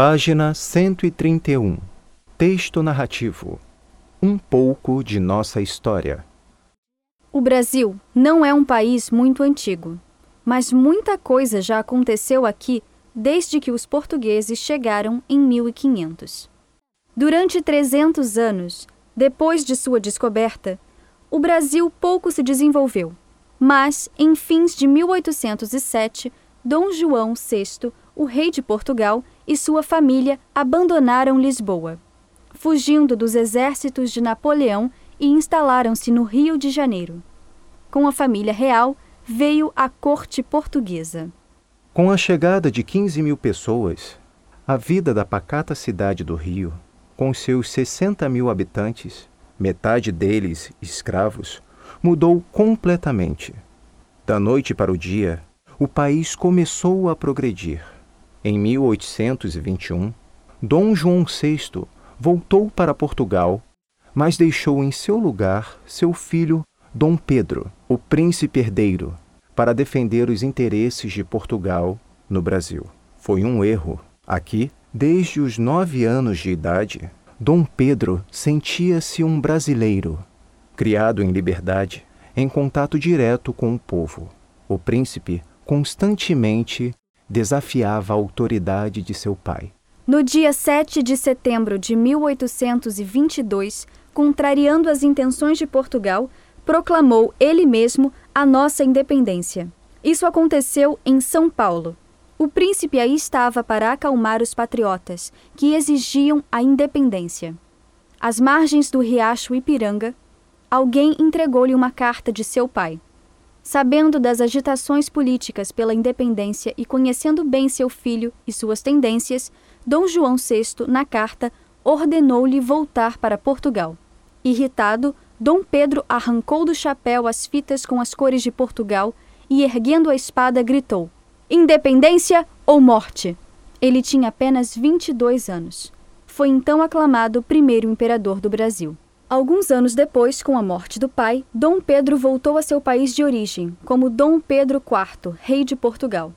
Página 131. Texto narrativo. Um pouco de nossa história. O Brasil não é um país muito antigo, mas muita coisa já aconteceu aqui desde que os portugueses chegaram em 1500. Durante 300 anos, depois de sua descoberta, o Brasil pouco se desenvolveu, mas em fins de 1807, Dom João VI, o rei de Portugal, e sua família abandonaram Lisboa, fugindo dos exércitos de Napoleão e instalaram-se no Rio de Janeiro. Com a família real veio a corte portuguesa. Com a chegada de 15 mil pessoas, a vida da pacata cidade do Rio, com seus 60 mil habitantes, metade deles escravos, mudou completamente. Da noite para o dia, o país começou a progredir. Em 1821, Dom João VI voltou para Portugal, mas deixou em seu lugar seu filho Dom Pedro, o príncipe herdeiro, para defender os interesses de Portugal no Brasil. Foi um erro. Aqui, desde os nove anos de idade, Dom Pedro sentia-se um brasileiro, criado em liberdade, em contato direto com o povo. O príncipe constantemente desafiava a autoridade de seu pai. No dia 7 de setembro de 1822, contrariando as intenções de Portugal, proclamou ele mesmo a nossa independência. Isso aconteceu em São Paulo. O príncipe aí estava para acalmar os patriotas, que exigiam a independência. Às margens do riacho Ipiranga, alguém entregou-lhe uma carta de seu pai. Sabendo das agitações políticas pela independência e conhecendo bem seu filho e suas tendências, Dom João VI, na carta, ordenou-lhe voltar para Portugal. Irritado, Dom Pedro arrancou do chapéu as fitas com as cores de Portugal e, erguendo a espada, gritou: Independência ou morte! Ele tinha apenas 22 anos. Foi então aclamado primeiro imperador do Brasil. Alguns anos depois, com a morte do pai, Dom Pedro voltou a seu país de origem, como Dom Pedro IV, rei de Portugal.